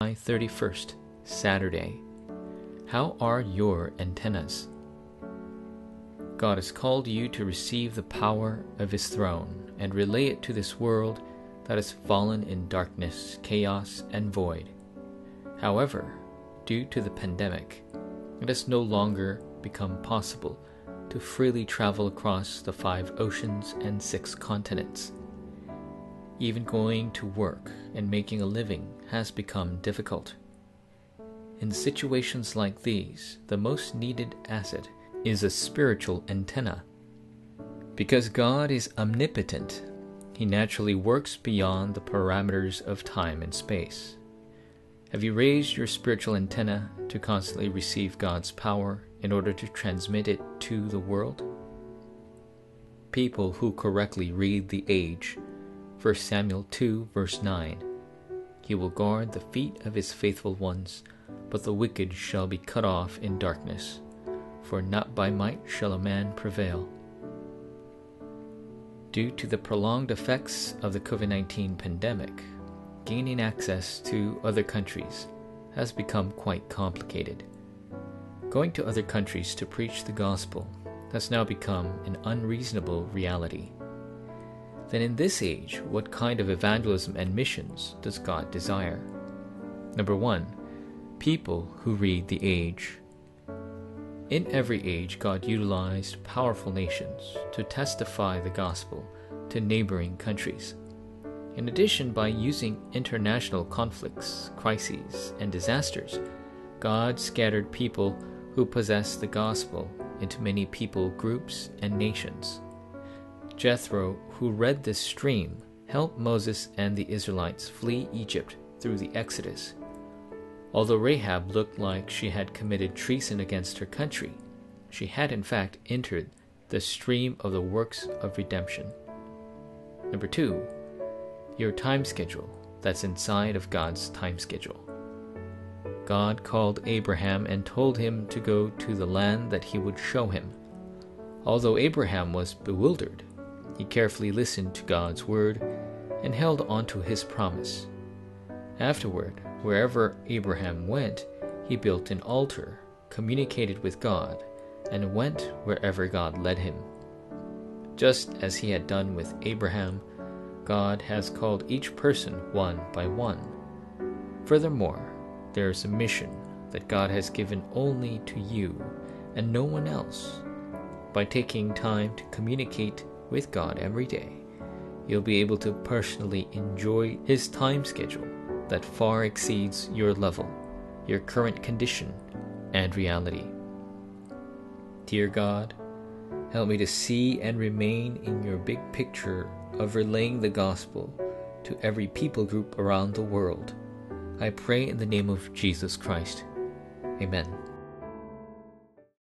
July 31st, Saturday. How are your antennas? God has called you to receive the power of His throne and relay it to this world that has fallen in darkness, chaos, and void. However, due to the pandemic, it has no longer become possible to freely travel across the five oceans and six continents. Even going to work and making a living has become difficult. In situations like these, the most needed asset is a spiritual antenna. Because God is omnipotent, He naturally works beyond the parameters of time and space. Have you raised your spiritual antenna to constantly receive God's power in order to transmit it to the world? People who correctly read the age, 1 Samuel 2, verse 9, He will guard the feet of His faithful ones, but the wicked shall be cut off in darkness, for not by might shall a man prevail. Due to the prolonged effects of the COVID 19 pandemic, gaining access to other countries has become quite complicated. Going to other countries to preach the gospel has now become an unreasonable reality. Then, in this age, what kind of evangelism and missions does God desire? Number one, people who read the age. In every age, God utilized powerful nations to testify the gospel to neighboring countries. In addition, by using international conflicts, crises, and disasters, God scattered people who possessed the gospel into many people groups and nations. Jethro, who read this stream, helped Moses and the Israelites flee Egypt through the Exodus. Although Rahab looked like she had committed treason against her country, she had in fact entered the stream of the works of redemption. Number two, your time schedule that's inside of God's time schedule. God called Abraham and told him to go to the land that he would show him. Although Abraham was bewildered, he carefully listened to God's word and held on to his promise. Afterward, wherever Abraham went, he built an altar, communicated with God, and went wherever God led him. Just as he had done with Abraham, God has called each person one by one. Furthermore, there is a mission that God has given only to you and no one else. By taking time to communicate with God every day, you'll be able to personally enjoy His time schedule that far exceeds your level, your current condition, and reality. Dear God, help me to see and remain in your big picture of relaying the gospel to every people group around the world. I pray in the name of Jesus Christ. Amen.